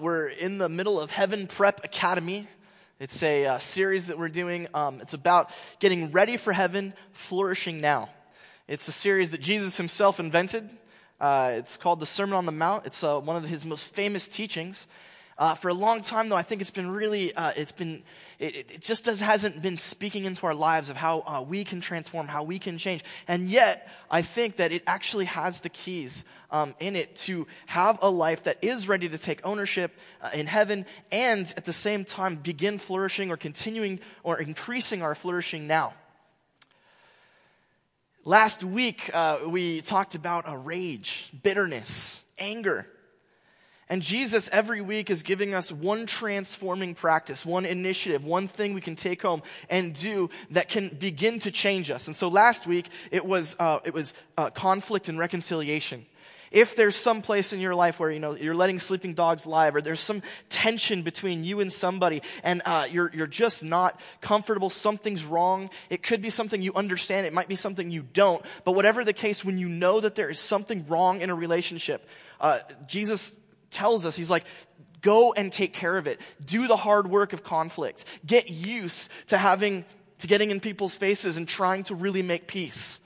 We're in the middle of Heaven Prep Academy. It's a uh, series that we're doing. Um, it's about getting ready for heaven, flourishing now. It's a series that Jesus himself invented. Uh, it's called the Sermon on the Mount. It's uh, one of his most famous teachings. Uh, for a long time, though, I think it's been really, uh, it's been, it, it, just does, hasn't been speaking into our lives of how uh, we can transform, how we can change. And yet, I think that it actually has the keys um, in it to have a life that is ready to take ownership uh, in heaven and at the same time begin flourishing or continuing or increasing our flourishing now. Last week, uh, we talked about a rage, bitterness, anger. And Jesus every week is giving us one transforming practice, one initiative, one thing we can take home and do that can begin to change us. And so last week it was, uh, it was uh, conflict and reconciliation. If there's some place in your life where you know you're letting sleeping dogs lie, or there's some tension between you and somebody, and uh, you're you're just not comfortable, something's wrong. It could be something you understand. It might be something you don't. But whatever the case, when you know that there is something wrong in a relationship, uh, Jesus tells us, he's like, go and take care of it. Do the hard work of conflict. Get used to having, to getting in people's faces and trying to really make peace.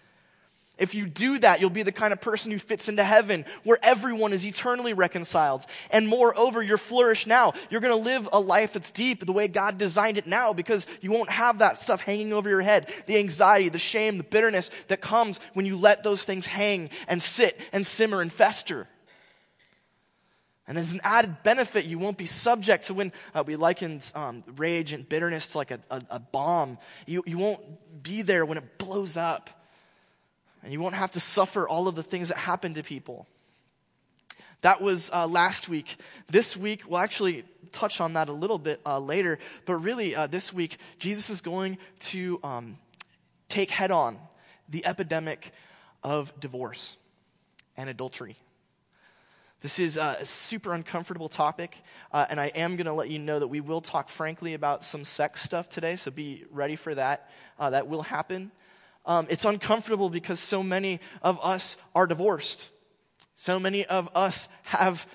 If you do that, you'll be the kind of person who fits into heaven where everyone is eternally reconciled. And moreover, you're flourish now. You're going to live a life that's deep the way God designed it now because you won't have that stuff hanging over your head. The anxiety, the shame, the bitterness that comes when you let those things hang and sit and simmer and fester. And as an added benefit, you won't be subject to when uh, we likened um, rage and bitterness to like a, a, a bomb. You, you won't be there when it blows up. And you won't have to suffer all of the things that happen to people. That was uh, last week. This week, we'll actually touch on that a little bit uh, later, but really, uh, this week, Jesus is going to um, take head on the epidemic of divorce and adultery. This is a super uncomfortable topic, uh, and I am going to let you know that we will talk frankly about some sex stuff today, so be ready for that. Uh, that will happen. Um, it's uncomfortable because so many of us are divorced. So many of us have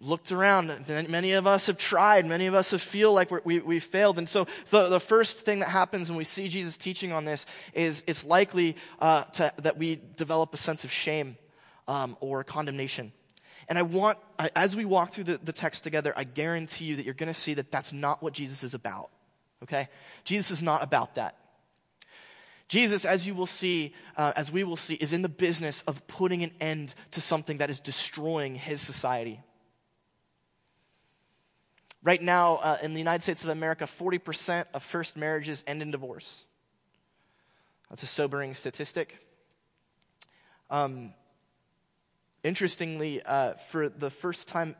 looked around. Many of us have tried. Many of us have feel like we we, failed. And so the, the first thing that happens when we see Jesus teaching on this is it's likely uh, to, that we develop a sense of shame um, or condemnation. And I want, as we walk through the, the text together, I guarantee you that you're going to see that that's not what Jesus is about. Okay? Jesus is not about that. Jesus, as you will see, uh, as we will see, is in the business of putting an end to something that is destroying his society. Right now, uh, in the United States of America, 40% of first marriages end in divorce. That's a sobering statistic. Um, Interestingly, uh, for the first time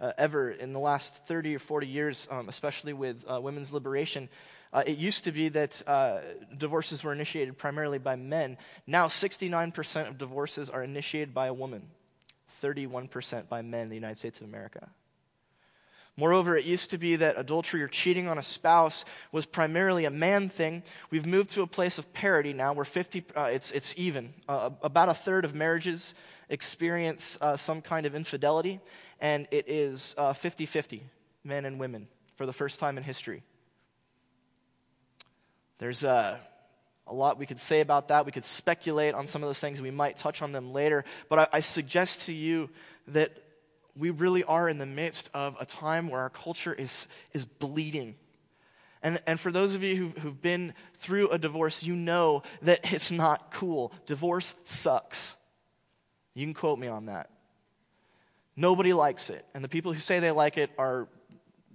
uh, ever in the last 30 or 40 years, um, especially with uh, women's liberation, uh, it used to be that uh, divorces were initiated primarily by men. Now, 69% of divorces are initiated by a woman, 31% by men in the United States of America. Moreover, it used to be that adultery or cheating on a spouse was primarily a man thing. We've moved to a place of parity now where 50, uh, it's, it's even. Uh, about a third of marriages experience uh, some kind of infidelity, and it is 50 uh, 50, men and women, for the first time in history. There's uh, a lot we could say about that. We could speculate on some of those things. We might touch on them later. But I, I suggest to you that we really are in the midst of a time where our culture is, is bleeding. And, and for those of you who, who've been through a divorce, you know that it's not cool. Divorce sucks. You can quote me on that. Nobody likes it. And the people who say they like it are,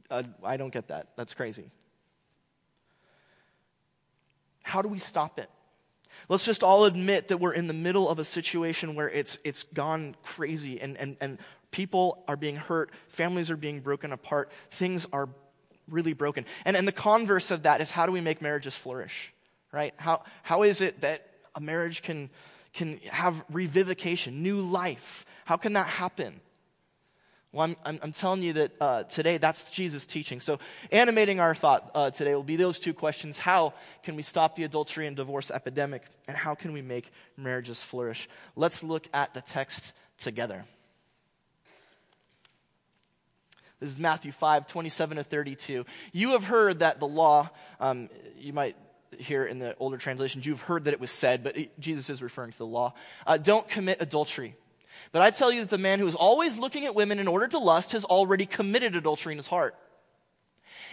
uh, I don't get that. That's crazy. How do we stop it? Let's just all admit that we're in the middle of a situation where it's, it's gone crazy and, and, and people are being hurt, families are being broken apart, things are really broken. And, and the converse of that is how do we make marriages flourish, right? How, how is it that a marriage can can have revivification, new life. How can that happen? Well, I'm, I'm, telling you that uh, today that's Jesus' teaching. So, animating our thought uh, today will be those two questions How can we stop the adultery and divorce epidemic? And how can we make marriages flourish? Let's look at the text together. This is Matthew 5, 27 to 32. You have heard that the law, um, you might hear in the older translations, you've heard that it was said, but it, Jesus is referring to the law. Uh, don't commit adultery. But I tell you that the man who is always looking at women in order to lust has already committed adultery in his heart.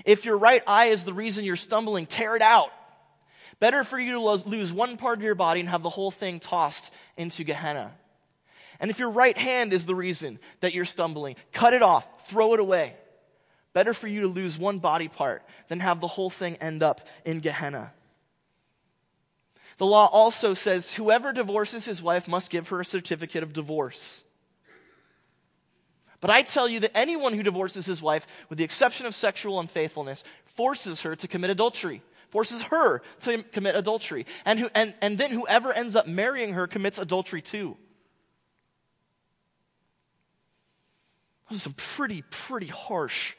If your right eye is the reason you're stumbling, tear it out. Better for you to lose one part of your body and have the whole thing tossed into Gehenna. And if your right hand is the reason that you're stumbling, cut it off, throw it away. Better for you to lose one body part than have the whole thing end up in Gehenna. The law also says whoever divorces his wife must give her a certificate of divorce. But I tell you that anyone who divorces his wife, with the exception of sexual unfaithfulness, forces her to commit adultery, forces her to commit adultery. And, who, and, and then whoever ends up marrying her commits adultery too. Those are some pretty, pretty harsh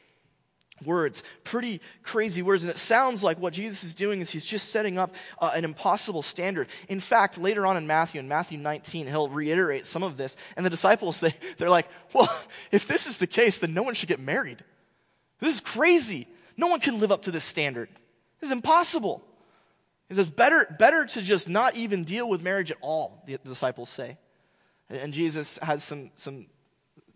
words, pretty crazy words. And it sounds like what Jesus is doing is he's just setting up uh, an impossible standard. In fact, later on in Matthew, in Matthew 19, he'll reiterate some of this. And the disciples, they, they're like, well, if this is the case, then no one should get married. This is crazy. No one can live up to this standard. This is impossible. He says, better, better to just not even deal with marriage at all, the disciples say. And Jesus has some, some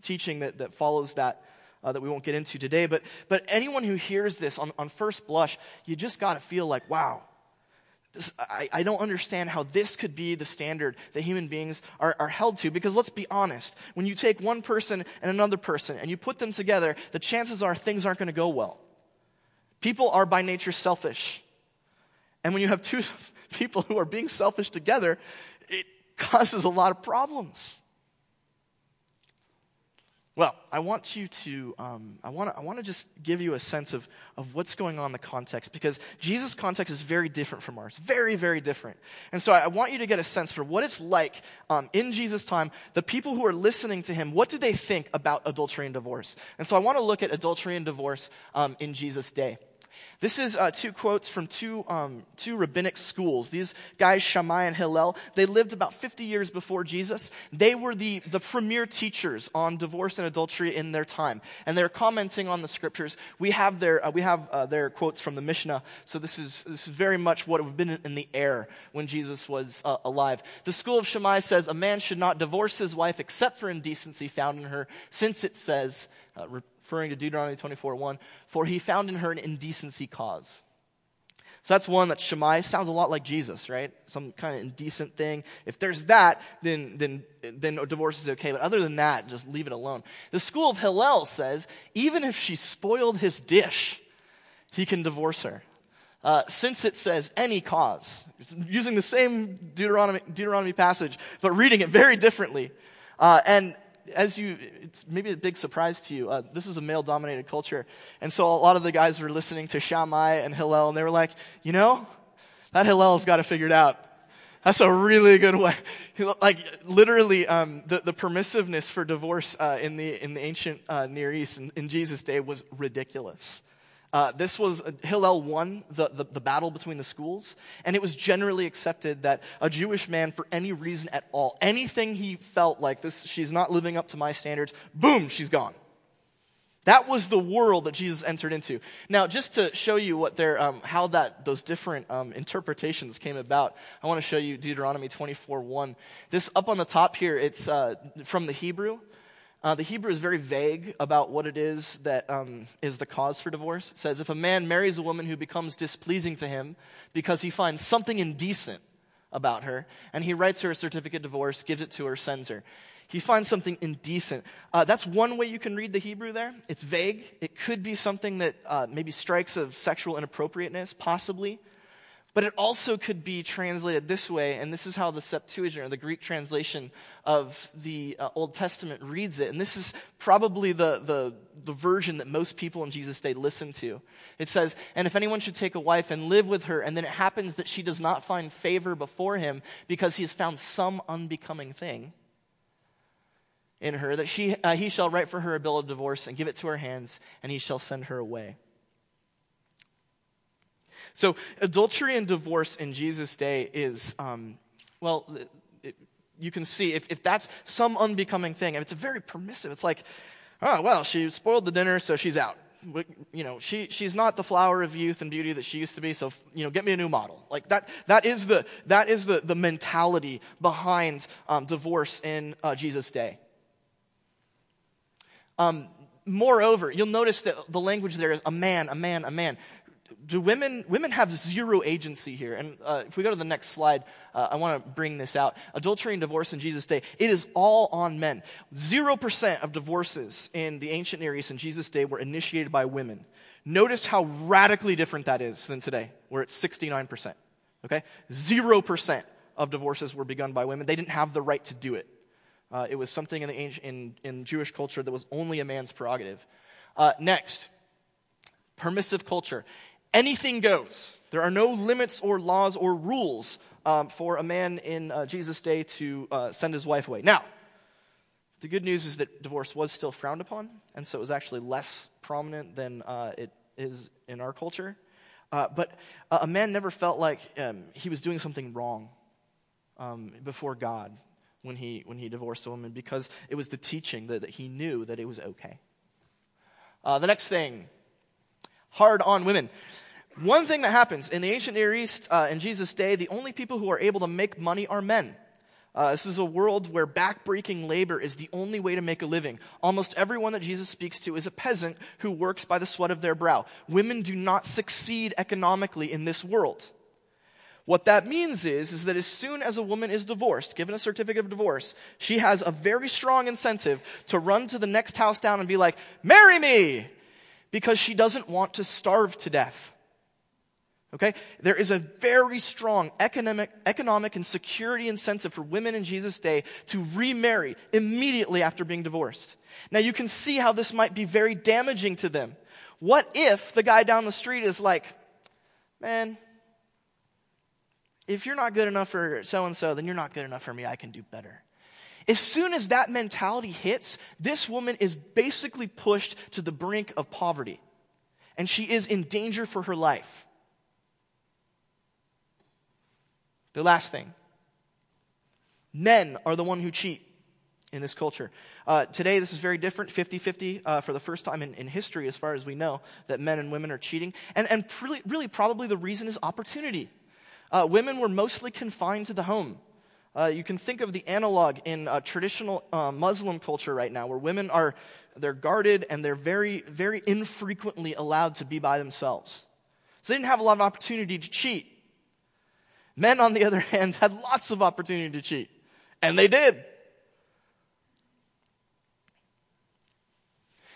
teaching that, that follows that uh, that we won't get into today. But, but anyone who hears this on, on first blush, you just got to feel like, wow, this, I, I, don't understand how this could be the standard that human beings are, are held to. Because let's be honest, when you take one person and another person and you put them together, the chances are things aren't going to go well. People are by nature selfish. And when you have two people who are being selfish together, it causes a lot of problems. Well, I want you to, um, I want to, I want to just give you a sense of, of what's going on in the context because Jesus' context is very different from ours. Very, very different. And so I, I want you to get a sense for what it's like um, in Jesus' time, the people who are listening to him, what do they think about adultery and divorce? And so I want to look at adultery and divorce um, in Jesus' day. This is uh, two quotes from two, um, two rabbinic schools. These guys, Shammai and Hillel, they lived about 50 years before Jesus. They were the, the premier teachers on divorce and adultery in their time. And they're commenting on the scriptures. We have their, uh, we have, uh, their quotes from the Mishnah. So this is, this is very much what would have been in the air when Jesus was uh, alive. The school of Shammai says a man should not divorce his wife except for indecency found in her, since it says, uh, referring to Deuteronomy 24 1, for he found in her an indecency cause. So that's one that Shammai sounds a lot like Jesus, right? Some kind of indecent thing. If there's that, then, then, then divorce is okay. But other than that, just leave it alone. The school of Hillel says even if she spoiled his dish, he can divorce her. Uh, since it says any cause, it's using the same Deuteronomy, Deuteronomy passage, but reading it very differently. Uh, and as you, it's maybe a big surprise to you. Uh, this was a male dominated culture. And so a lot of the guys were listening to Shammai and Hillel, and they were like, you know, that Hillel's got it figured out. That's a really good way. Like literally, um, the, the permissiveness for divorce uh, in the in the ancient uh, Near East in, in Jesus' day was ridiculous. Uh, this was, uh, Hillel won the, the, the, battle between the schools, and it was generally accepted that a Jewish man, for any reason at all, anything he felt like this, she's not living up to my standards, boom, she's gone. That was the world that Jesus entered into. Now, just to show you what their, um, how that, those different um, interpretations came about, I want to show you Deuteronomy 24 1. This up on the top here, it's uh, from the Hebrew. Uh, the Hebrew is very vague about what it is that um, is the cause for divorce. It says, if a man marries a woman who becomes displeasing to him because he finds something indecent about her, and he writes her a certificate of divorce, gives it to her, sends her. He finds something indecent. Uh, that's one way you can read the Hebrew there. It's vague. It could be something that uh, maybe strikes of sexual inappropriateness, possibly. But it also could be translated this way, and this is how the Septuagint, or the Greek translation of the uh, Old Testament, reads it. And this is probably the, the, the version that most people in Jesus' day listen to. It says, And if anyone should take a wife and live with her, and then it happens that she does not find favor before him because he has found some unbecoming thing in her, that she, uh, he shall write for her a bill of divorce and give it to her hands, and he shall send her away. So, adultery and divorce in Jesus' day is, um, well, it, you can see if, if that's some unbecoming thing, and it's very permissive. It's like, oh, well, she spoiled the dinner, so she's out. You know, she, she's not the flower of youth and beauty that she used to be, so, you know, get me a new model. Like that, that is the, that is the, the mentality behind um, divorce in uh, Jesus' day. Um, moreover, you'll notice that the language there is a man, a man, a man do women women have zero agency here? And uh, if we go to the next slide uh, i want to bring this out. Adultery and divorce in jesus day it is all on men. 0% of divorces in the ancient near east in jesus day were initiated by women. Notice how radically different that is than today where it's 69% okay? 0% of divorces were begun by women. They didn't have the right to do it. Uh, it was something in, the in, in jewish culture that was only a man's prerogative. Uh, next permissive culture anything goes. There are no limits or laws or rules um, for a man in uh, Jesus' day to uh, send his wife away. Now, the good news is that divorce was still frowned upon, and so it was actually less prominent than uh, it is in our culture. Uh, but a man never felt like um, he was doing something wrong um, before God when he, when he divorced a woman because it was the teaching that, that he knew that it was okay. Uh, the next thing hard on women. One thing that happens in the ancient Near East uh, in Jesus' day, the only people who are able to make money are men. Uh, this is a world where backbreaking labor is the only way to make a living. Almost everyone that Jesus speaks to is a peasant who works by the sweat of their brow. Women do not succeed economically in this world. What that means is, is that as soon as a woman is divorced, given a certificate of divorce, she has a very strong incentive to run to the next house down and be like, marry me! Because she doesn't want to starve to death. Okay? There is a very strong economic, economic and security incentive for women in Jesus' day to remarry immediately after being divorced. Now you can see how this might be very damaging to them. What if the guy down the street is like, man, if you're not good enough for so and so, then you're not good enough for me. I can do better. As soon as that mentality hits, this woman is basically pushed to the brink of poverty. And she is in danger for her life. The last thing men are the one who cheat in this culture. Uh, today, this is very different 50 50 uh, for the first time in, in, history, as far as we know, that men and women are cheating. And, and really, really, probably the reason is opportunity. Uh, women were mostly confined to the home. Uh, you can think of the analog in uh, traditional uh, Muslim culture right now, where women are they're guarded and they're very, very infrequently allowed to be by themselves. So they didn't have a lot of opportunity to cheat. Men, on the other hand, had lots of opportunity to cheat, and they did.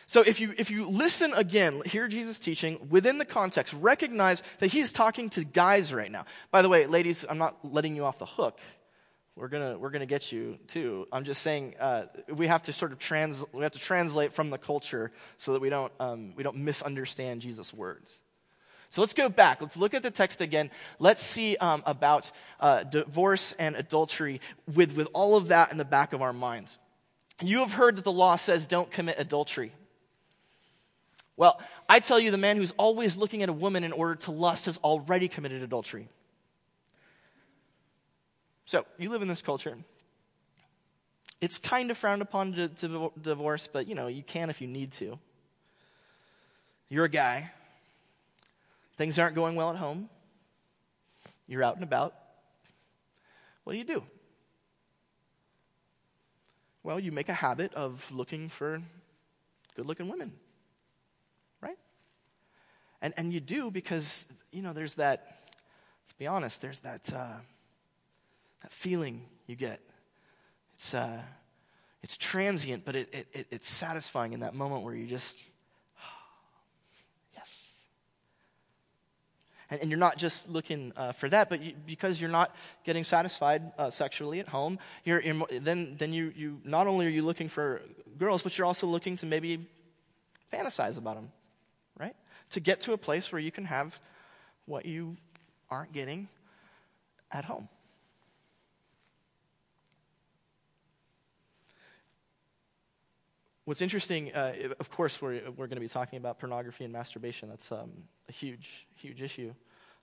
So if you, if you listen again, hear Jesus teaching within the context, recognize that he's talking to guys right now. By the way, ladies, I'm not letting you off the hook we're gonna we're gonna get you too. I'm just saying uh, we have to sort of trans we have to translate from the culture so that we don't um, we don't misunderstand Jesus' words. So let's go back. Let's look at the text again. Let's see um, about uh, divorce and adultery with with all of that in the back of our minds. You have heard that the law says don't commit adultery. Well, I tell you, the man who's always looking at a woman in order to lust has already committed adultery. So, you live in this culture. It's kind of frowned upon to, to divorce, but you know, you can if you need to. You're a guy. Things aren't going well at home. You're out and about. What do you do? Well, you make a habit of looking for good looking women, right? And, and you do because, you know, there's that, let's be honest, there's that. Uh, that feeling you get. It's, uh, it's transient, but it, it, it's satisfying in that moment where you just, yes. And, and, you're not just looking uh, for that, but you, because you're not getting satisfied uh, sexually at home, you're, you're, then, then you, you not only are you looking for girls, but you're also looking to maybe fantasize about them, right? To get to a place where you can have what you aren't getting at home. What's interesting, uh, of course, we're, we're going to be talking about pornography and masturbation. That's um, a huge, huge issue.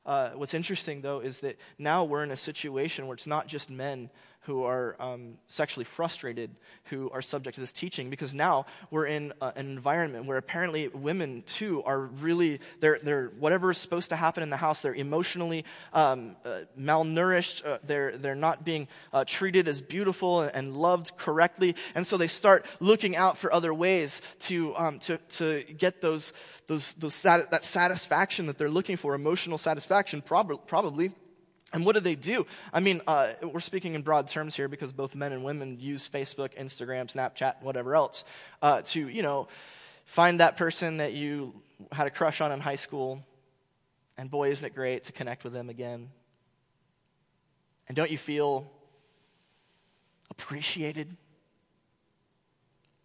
Uh, what's interesting, though, is that now we're in a situation where it's not just men who are um, sexually frustrated who are subject to this teaching because now we're in uh, an environment where apparently women too are really they're, they're whatever is supposed to happen in the house they're emotionally um, uh, malnourished uh, they're, they're not being uh, treated as beautiful and, and, loved correctly and so they start looking out for other ways to, um, to, to get those, those, those sat- that satisfaction that they're looking for emotional satisfaction prob- probably and what do they do? I mean, uh, we're speaking in broad terms here because both men and women use Facebook, Instagram, Snapchat, whatever else, uh, to, you know, find that person that you had a crush on in high school. And boy, isn't it great to connect with them again. And don't you feel appreciated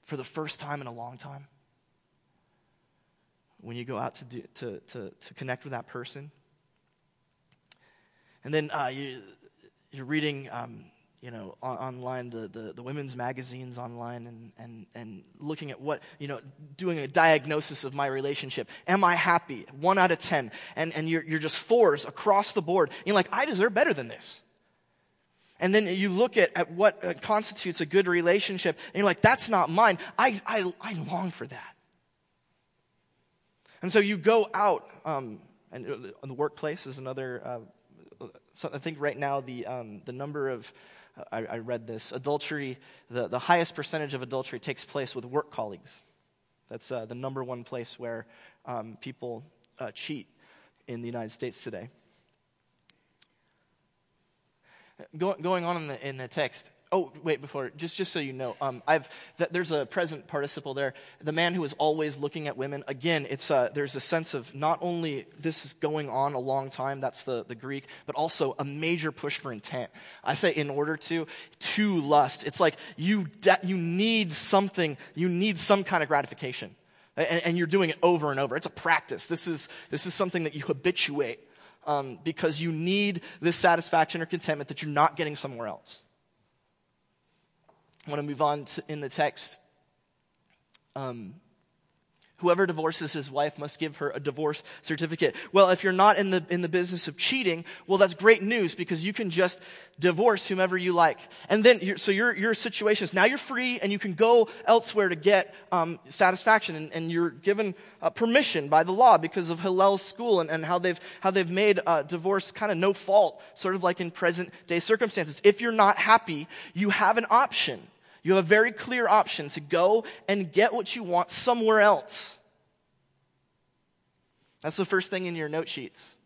for the first time in a long time when you go out to, do, to, to, to connect with that person? And then uh, you, you're reading, um, you know, on, online, the, the, the, women's magazines online and, and, and looking at what, you know, doing a diagnosis of my relationship. Am I happy? One out of 10. And, and you're, you're just fours across the board. And you're like, I deserve better than this. And then you look at, at what uh, constitutes a good relationship, and you're like, that's not mine. I, I, I long for that. And so you go out, um, and uh, the workplace is another uh, so I think right now the, um, the number of, I, I, read this, adultery, the, the highest percentage of adultery takes place with work colleagues. That's uh, the number one place where um, people uh, cheat in the United States today. Go, going on in the, in the text, Oh, wait, before, just, just so you know, um, I've, th- there's a present participle there. The man who is always looking at women, again, it's, uh, there's a sense of not only this is going on a long time, that's the, the Greek, but also a major push for intent. I say in order to, to lust. It's like you, de- you need something, you need some kind of gratification. And, and, you're doing it over and over. It's a practice. This is, this is something that you habituate um, because you need this satisfaction or contentment that you're not getting somewhere else. I want to move on to, in the text. Um, Whoever divorces his wife must give her a divorce certificate. Well, if you're not in the, in the business of cheating, well, that's great news because you can just divorce whomever you like. And then, you're, so your, your situation is now you're free and you can go elsewhere to get um, satisfaction. And, and, you're given uh, permission by the law because of Hillel's school and, and how they've, how they've made uh, divorce kind of no fault, sort of like in present day circumstances. If you're not happy, you have an option. You have a very clear option to go and get what you want somewhere else. That's the first thing in your note sheets.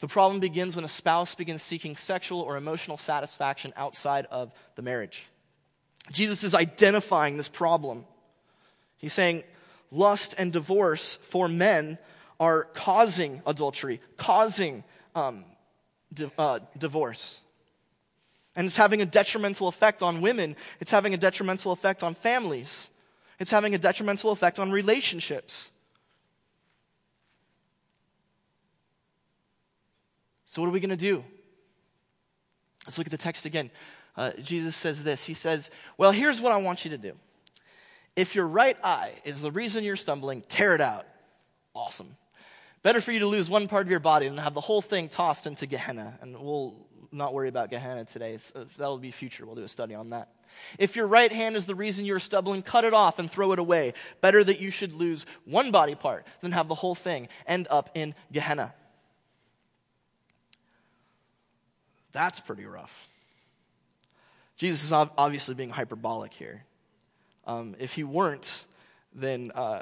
The problem begins when a spouse begins seeking sexual or emotional satisfaction outside of the marriage. Jesus is identifying this problem. He's saying lust and divorce for men are causing adultery, causing um, di- uh, divorce. And it's having a detrimental effect on women. It's having a detrimental effect on families. It's having a detrimental effect on relationships. So, what are we going to do? Let's look at the text again. Uh, Jesus says this He says, Well, here's what I want you to do. If your right eye is the reason you're stumbling, tear it out. Awesome. Better for you to lose one part of your body than have the whole thing tossed into Gehenna. And we'll not worry about Gehenna today. Uh, that'll be future. We'll do a study on that. If your right hand is the reason you're stumbling, cut it off and throw it away. Better that you should lose one body part than have the whole thing end up in Gehenna. That's pretty rough. Jesus is obviously being hyperbolic here. Um, if he weren't, then uh,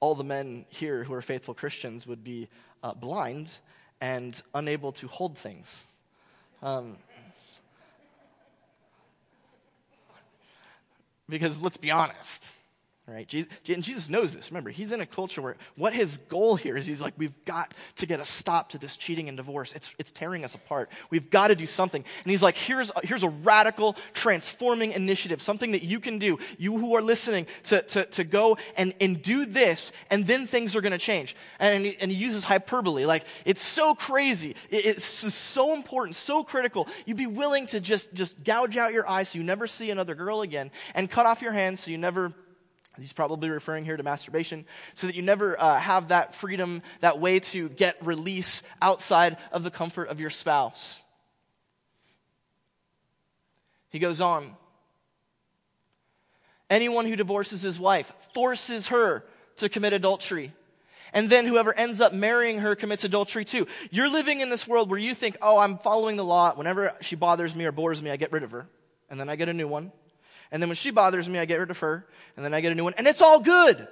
all the men here who are faithful Christians would be uh, blind and unable to hold things. Um, because let's be honest, Right? Jesus, and Jesus knows this. Remember, he's in a culture where what his goal here is he's like, we've got to get a stop to this cheating and divorce. It's, it's tearing us apart. We've got to do something. And he's like, here's, here's a radical transforming initiative, something that you can do, you who are listening, to, to, to go and, and do this, and then things are going to change. And he, and he uses hyperbole. Like, it's so crazy. It, it's so important, so critical. You'd be willing to just, just gouge out your eyes so you never see another girl again, and cut off your hands so you never He's probably referring here to masturbation, so that you never uh, have that freedom, that way to get release outside of the comfort of your spouse. He goes on. Anyone who divorces his wife forces her to commit adultery. And then whoever ends up marrying her commits adultery too. You're living in this world where you think, oh, I'm following the law. Whenever she bothers me or bores me, I get rid of her. And then I get a new one. And then when she bothers me, I get rid of her. And then I get a new one. And it's all good.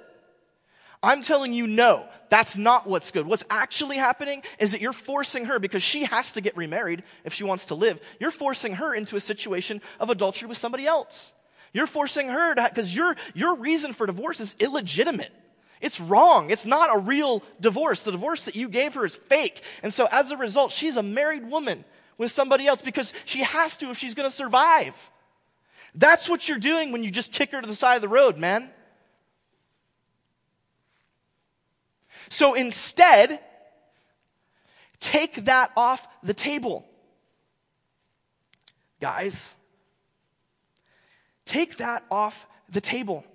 I'm telling you, no, that's not what's good. What's actually happening is that you're forcing her, because she has to get remarried if she wants to live, you're forcing her into a situation of adultery with somebody else. You're forcing her to, because your, your reason for divorce is illegitimate. It's wrong. It's not a real divorce. The divorce that you gave her is fake. And so as a result, she's a married woman with somebody else because she has to if she's going to survive. That's what you're doing when you just kick her to the side of the road, man. So instead, take that off the table. Guys, take that off the table.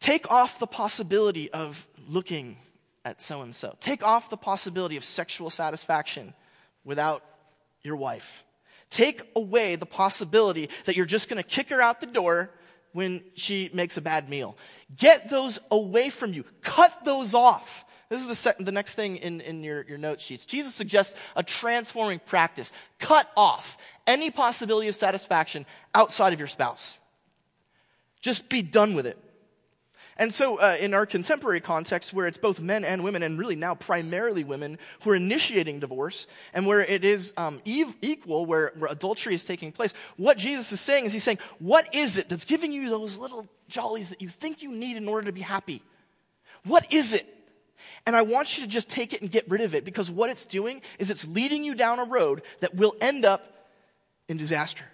Take off the possibility of looking at so and so. Take off the possibility of sexual satisfaction without your wife. Take away the possibility that you're just going to kick her out the door when she makes a bad meal. Get those away from you. Cut those off. This is the, the next thing in, in your, your note sheets. Jesus suggests a transforming practice. Cut off any possibility of satisfaction outside of your spouse. Just be done with it. And so, uh, in our contemporary context, where it's both men and women, and really now primarily women, who are initiating divorce, and where it is um, equal, where, where adultery is taking place, what Jesus is saying is He's saying, What is it that's giving you those little jollies that you think you need in order to be happy? What is it? And I want you to just take it and get rid of it because what it's doing is it's leading you down a road that will end up in disaster.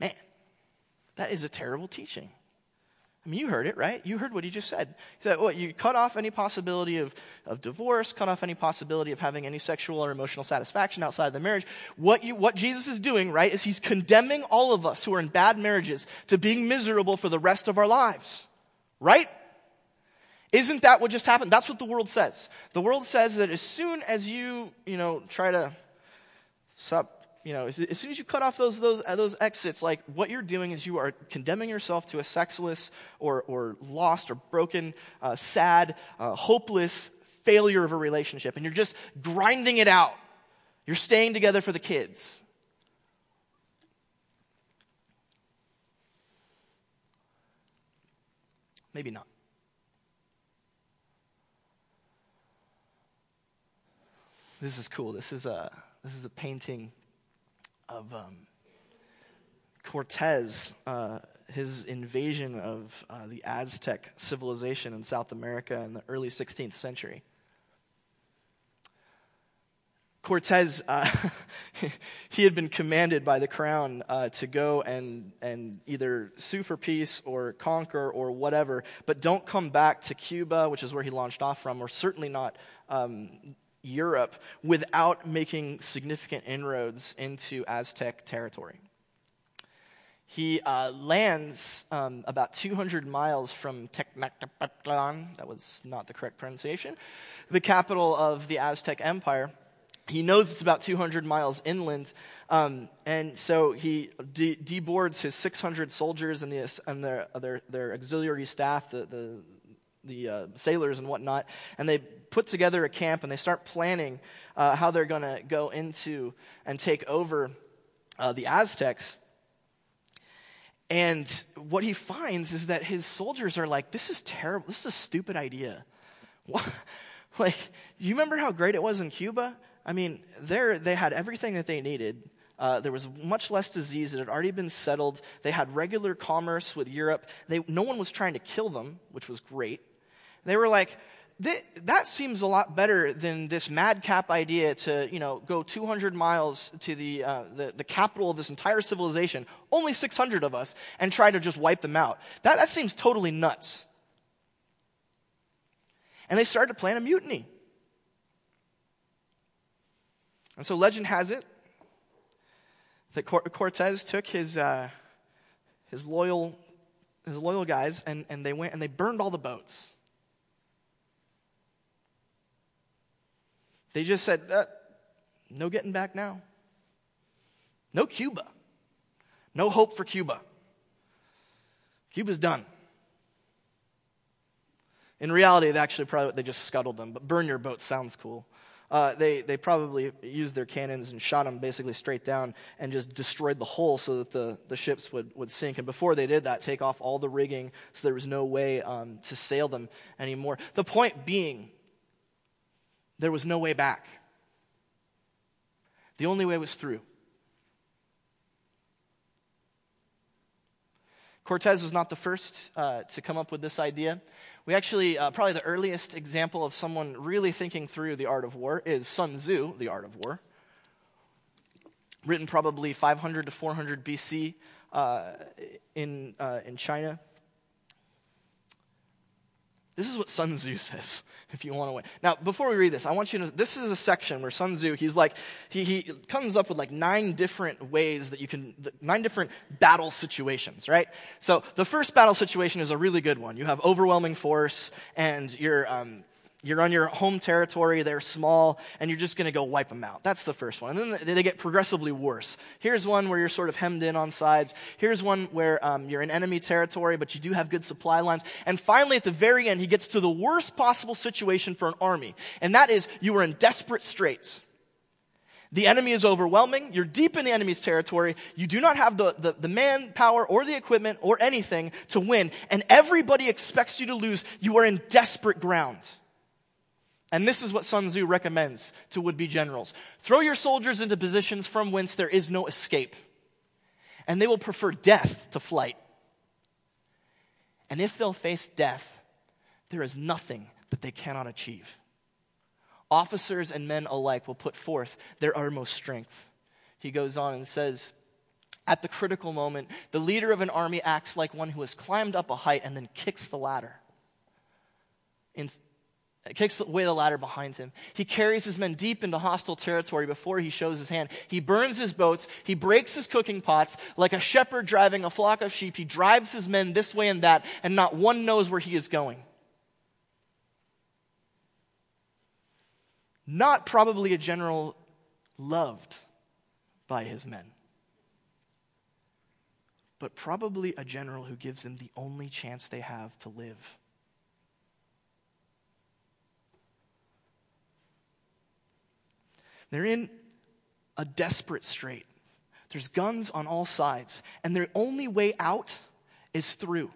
Man, that is a terrible teaching. I mean, you heard it, right? You heard what he just said. He said, well, you cut off any possibility of, of divorce, cut off any possibility of having any sexual or emotional satisfaction outside of the marriage. What, you, what Jesus is doing, right, is he's condemning all of us who are in bad marriages to being miserable for the rest of our lives. Right? Isn't that what just happened? That's what the world says. The world says that as soon as you, you know, try to stop you know, as, as, soon as you cut off those, those, uh, those exits, like what you're doing is you are condemning yourself to a sexless or, or lost or broken, uh, sad, uh, hopeless failure of a relationship. And you're just grinding it out. You're staying together for the kids. Maybe not. This is cool. This is a, this is a painting of um, Cortez, uh, his invasion of uh, the Aztec civilization in South America in the early 16th century. Cortez, uh, he had been commanded by the crown uh, to go and, and either sue for peace or conquer or whatever, but don't come back to Cuba, which is where he launched off from, or certainly not um, Europe without making significant inroads into Aztec territory. He uh, lands um, about 200 miles from Tenochtitlan, that was not the correct pronunciation, the capital of the Aztec Empire. He knows it's about 200 miles inland, um, and so he de- deboards his 600 soldiers and, the, and their, their, their auxiliary staff, the, the, the uh, sailors and whatnot, and they put together a camp and they start planning uh, how they're going to go into and take over uh, the Aztecs. And what he finds is that his soldiers are like, this is terrible. This is a stupid idea. What? Like, you remember how great it was in Cuba? I mean, there they had everything that they needed. Uh, there was much less disease. It had already been settled. They had regular commerce with Europe. They, no one was trying to kill them, which was great. They were like, that seems a lot better than this madcap idea to, you know, go 200 miles to the, uh, the, the, capital of this entire civilization, only 600 of us, and try to just wipe them out. That, that seems totally nuts. And they started to plan a mutiny. And so legend has it that Cortez took his, uh, his, loyal, his loyal guys and, and they went and they burned all the boats. They just said, uh, no getting back now. No Cuba. No hope for Cuba. Cuba's done. In reality, they actually probably they just scuttled them, but burn your boat sounds cool. Uh, they, they probably used their cannons and shot them basically straight down and just destroyed the hull so that the, the ships would, would sink. And before they did that, take off all the rigging so there was no way um, to sail them anymore. The point being, there was no way back. The only way was through. Cortez was not the first uh, to come up with this idea. We actually, uh, probably the earliest example of someone really thinking through the art of war is Sun Tzu, The Art of War. Written probably 500 to 400 BC uh, in, uh, in China. This is what Sun Tzu says if you want to win. Now, before we read this, I want you to, this is a section where Sun Tzu, he's like, he, he comes up with like nine different ways that you can, nine different battle situations, right? So the first battle situation is a really good one. You have overwhelming force and you're, um, you're on your home territory, they're small, and you're just going to go wipe them out. That's the first one. And then they get progressively worse. Here's one where you're sort of hemmed in on sides. Here's one where um, you're in enemy territory, but you do have good supply lines. And finally, at the very end, he gets to the worst possible situation for an army, and that is you are in desperate straits. The enemy is overwhelming. You're deep in the enemy's territory. You do not have the, the, the, manpower or the equipment or anything to win. And everybody expects you to lose. You are in desperate ground. And this is what Sun Tzu recommends to would be generals throw your soldiers into positions from whence there is no escape, and they will prefer death to flight. And if they'll face death, there is nothing that they cannot achieve. Officers and men alike will put forth their utmost strength. He goes on and says, At the critical moment, the leader of an army acts like one who has climbed up a height and then kicks the ladder. In, kicks away the ladder behind him. He carries his men deep into hostile territory before he shows his hand. He burns his boats. He breaks his cooking pots. Like a shepherd driving a flock of sheep, he drives his men this way and that, and not one knows where he is going. Not probably a general loved by his men, but probably a general who gives them the only chance they have to live. They're in a desperate strait. There's guns on all sides, and their only way out is through.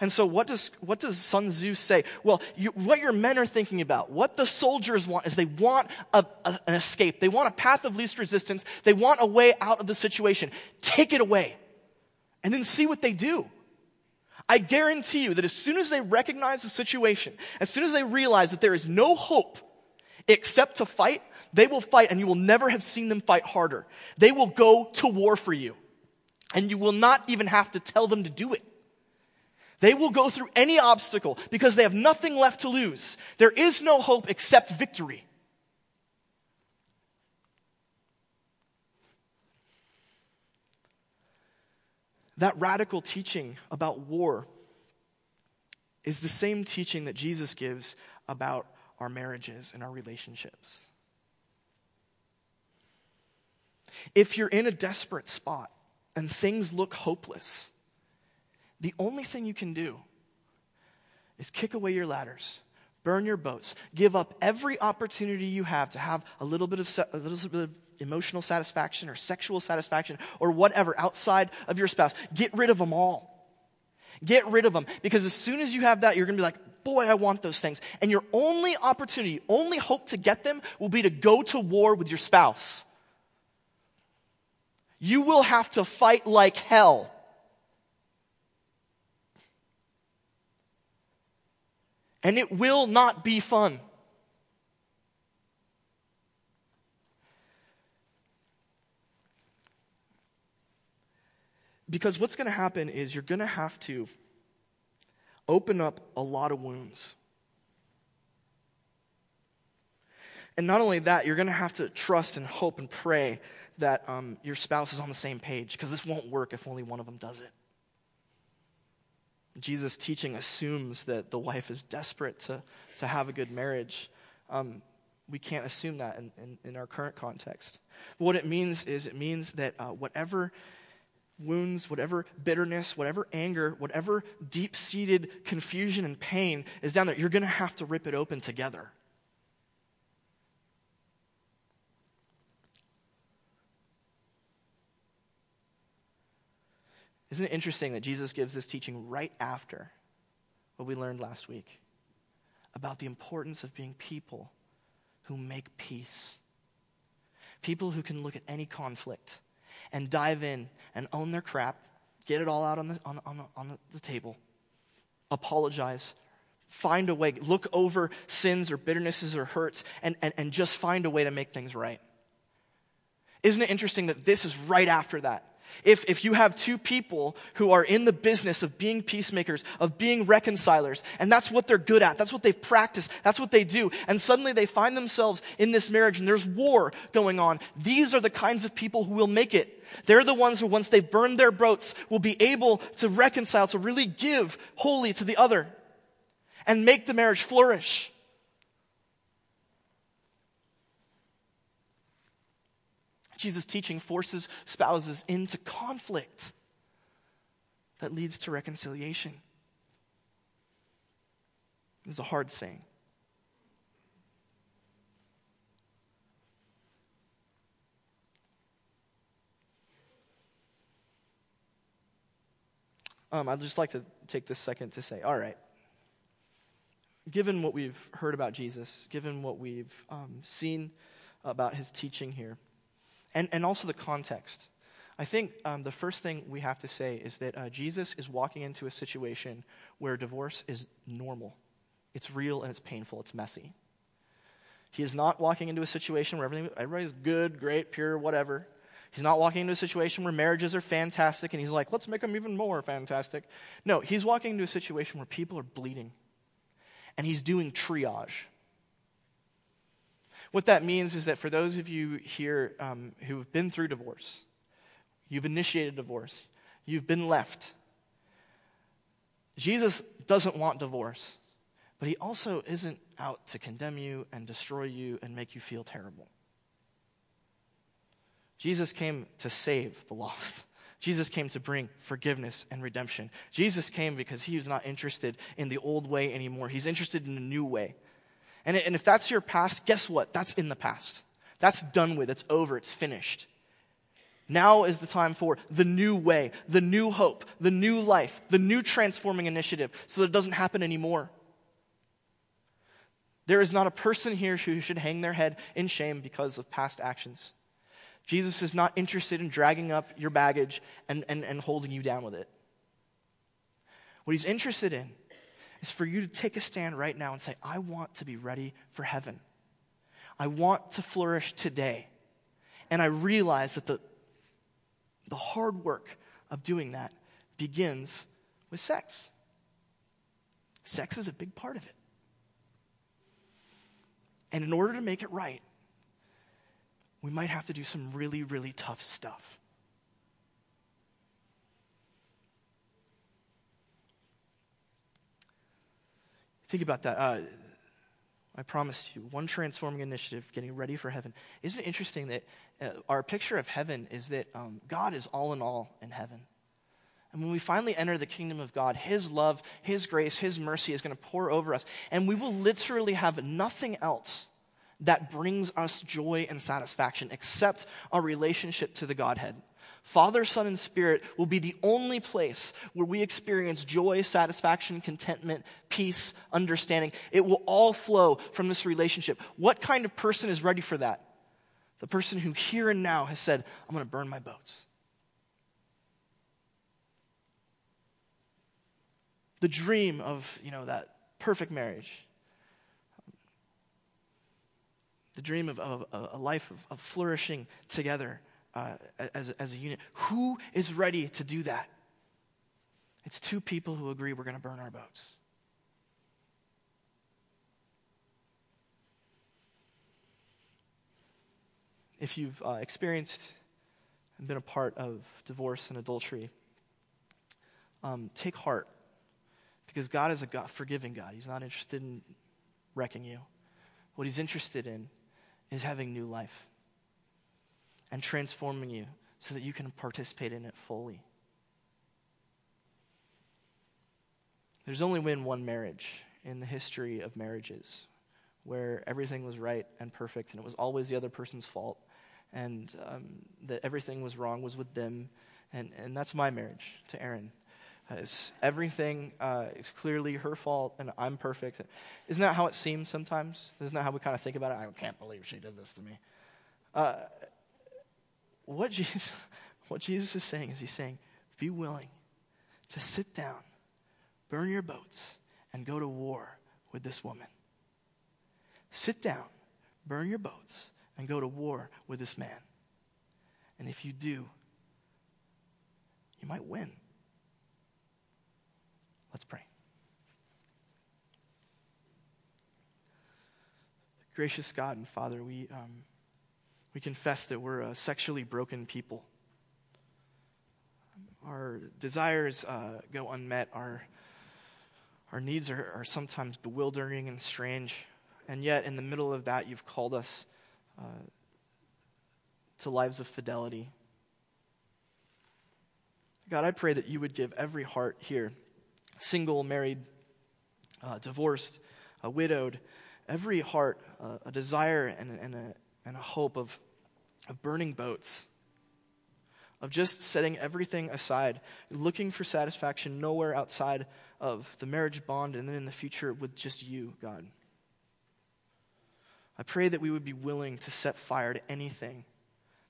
And so, what does, what does Sun Tzu say? Well, you, what your men are thinking about, what the soldiers want, is they want a, a, an escape. They want a path of least resistance. They want a way out of the situation. Take it away, and then see what they do. I guarantee you that as soon as they recognize the situation, as soon as they realize that there is no hope except to fight, they will fight and you will never have seen them fight harder. They will go to war for you. And you will not even have to tell them to do it. They will go through any obstacle because they have nothing left to lose. There is no hope except victory. That radical teaching about war is the same teaching that Jesus gives about our marriages and our relationships. If you're in a desperate spot and things look hopeless, the only thing you can do is kick away your ladders, burn your boats, give up every opportunity you have to have a little bit of, a little bit of emotional satisfaction or sexual satisfaction or whatever outside of your spouse. Get rid of them all. Get rid of them because as soon as you have that, you're going to be like, boy, I want those things. And your only opportunity, only hope to get them will be to go to war with your spouse. You will have to fight like hell. And it will not be fun. Because what's going to happen is you're going to have to open up a lot of wounds. And not only that, you're going to have to trust and hope and pray that um, your spouse is on the same page because this won't work if only one of them does it. Jesus' teaching assumes that the wife is desperate to, to have a good marriage. Um, we can't assume that in, in, in our current context. What it means is it means that uh, whatever wounds, whatever bitterness, whatever anger, whatever deep seated confusion and pain is down there, you're going to have to rip it open together. Isn't it interesting that Jesus gives this teaching right after what we learned last week about the importance of being people who make peace? People who can look at any conflict and dive in and own their crap, get it all out on the, on, on, on the table, apologize, find a way, look over sins or bitternesses or hurts, and, and, and just find a way to make things right. Isn't it interesting that this is right after that? If, if you have two people who are in the business of being peacemakers, of being reconcilers, and that's what they're good at, that's what they've practiced, that's what they do, and suddenly they find themselves in this marriage and there's war going on, these are the kinds of people who will make it. They're the ones who, once they've burned their boats, will be able to reconcile, to really give wholly to the other, and make the marriage flourish. Jesus' teaching forces spouses into conflict that leads to reconciliation. This is a hard saying. Um, I'd just like to take this second to say, all right, given what we've heard about Jesus, given what we've um, seen about his teaching here, and, and also the context. I think um, the first thing we have to say is that uh, Jesus is walking into a situation where divorce is normal. It's real and it's painful, it's messy. He is not walking into a situation where everything, everybody's good, great, pure, whatever. He's not walking into a situation where marriages are fantastic and he's like, let's make them even more fantastic. No, he's walking into a situation where people are bleeding and he's doing triage. What that means is that for those of you here um, who have been through divorce, you've initiated divorce, you've been left. Jesus doesn't want divorce, but he also isn't out to condemn you and destroy you and make you feel terrible. Jesus came to save the lost. Jesus came to bring forgiveness and redemption. Jesus came because he was not interested in the old way anymore. He's interested in a new way. And, and if that's your past, guess what? That's in the past. That's done with. It's over. It's finished. Now is the time for the new way, the new hope, the new life, the new transforming initiative so that it doesn't happen anymore. There is not a person here who should hang their head in shame because of past actions. Jesus is not interested in dragging up your baggage and, and, and holding you down with it. What he's interested in is for you to take a stand right now and say, I want to be ready for heaven. I want to flourish today. And I realize that the, the hard work of doing that begins with sex. Sex is a big part of it. And in order to make it right, we might have to do some really, really tough stuff. Think about that. Uh, I promise you, one transforming initiative, getting ready for heaven. Isn't it interesting that uh, our picture of heaven is that um, God is all in all in heaven? And when we finally enter the kingdom of God, His love, His grace, His mercy is going to pour over us. And we will literally have nothing else that brings us joy and satisfaction except our relationship to the Godhead. Father, Son, and Spirit will be the only place where we experience joy, satisfaction, contentment, peace, understanding. It will all flow from this relationship. What kind of person is ready for that? The person who here and now has said, I'm going to burn my boats. The dream of, you know, that perfect marriage. The dream of, of, of a life of, of flourishing together uh, as, as a unit. Who is ready to do that? It's two people who agree we're going to burn our boats. If you've uh, experienced and been a part of divorce and adultery, um, take heart because God is a God, forgiving God. He's not interested in wrecking you. What He's interested in is having new life and transforming you so that you can participate in it fully. There's only been one marriage in the history of marriages where everything was right and perfect and it was always the other person's fault and um, that everything was wrong was with them. And, and that's my marriage to Erin. Uh, everything uh, is clearly her fault and I'm perfect. Isn't that how it seems sometimes? Isn't that how we kind of think about it? I can't believe she did this to me. Uh, what, Jesus, what Jesus is saying is he's saying, be willing to sit down, burn your boats, and go to war with this woman. Sit down, burn your boats, and go to war with this man. And if you do, you might win. Let's pray. Gracious God and Father, we, um, we confess that we're a sexually broken people. Our desires uh, go unmet. Our, our needs are, are sometimes bewildering and strange. And yet, in the middle of that, you've called us uh, to lives of fidelity. God, I pray that you would give every heart here single, married, uh, divorced, uh, widowed, every heart uh, a desire and, and, a, and a hope of, of burning boats, of just setting everything aside, looking for satisfaction nowhere outside of the marriage bond, and then in the future with just you, God. I pray that we would be willing to set fire to anything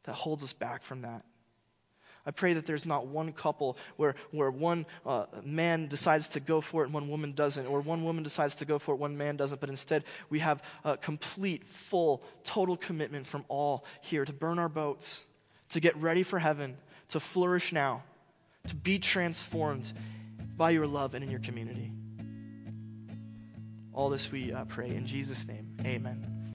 that holds us back from that. I pray that there's not one couple where, where one uh, man decides to go for it and one woman doesn't, or one woman decides to go for it, one man doesn't, but instead we have a complete, full, total commitment from all here to burn our boats, to get ready for heaven, to flourish now, to be transformed by your love and in your community. All this we uh, pray in Jesus' name. Amen.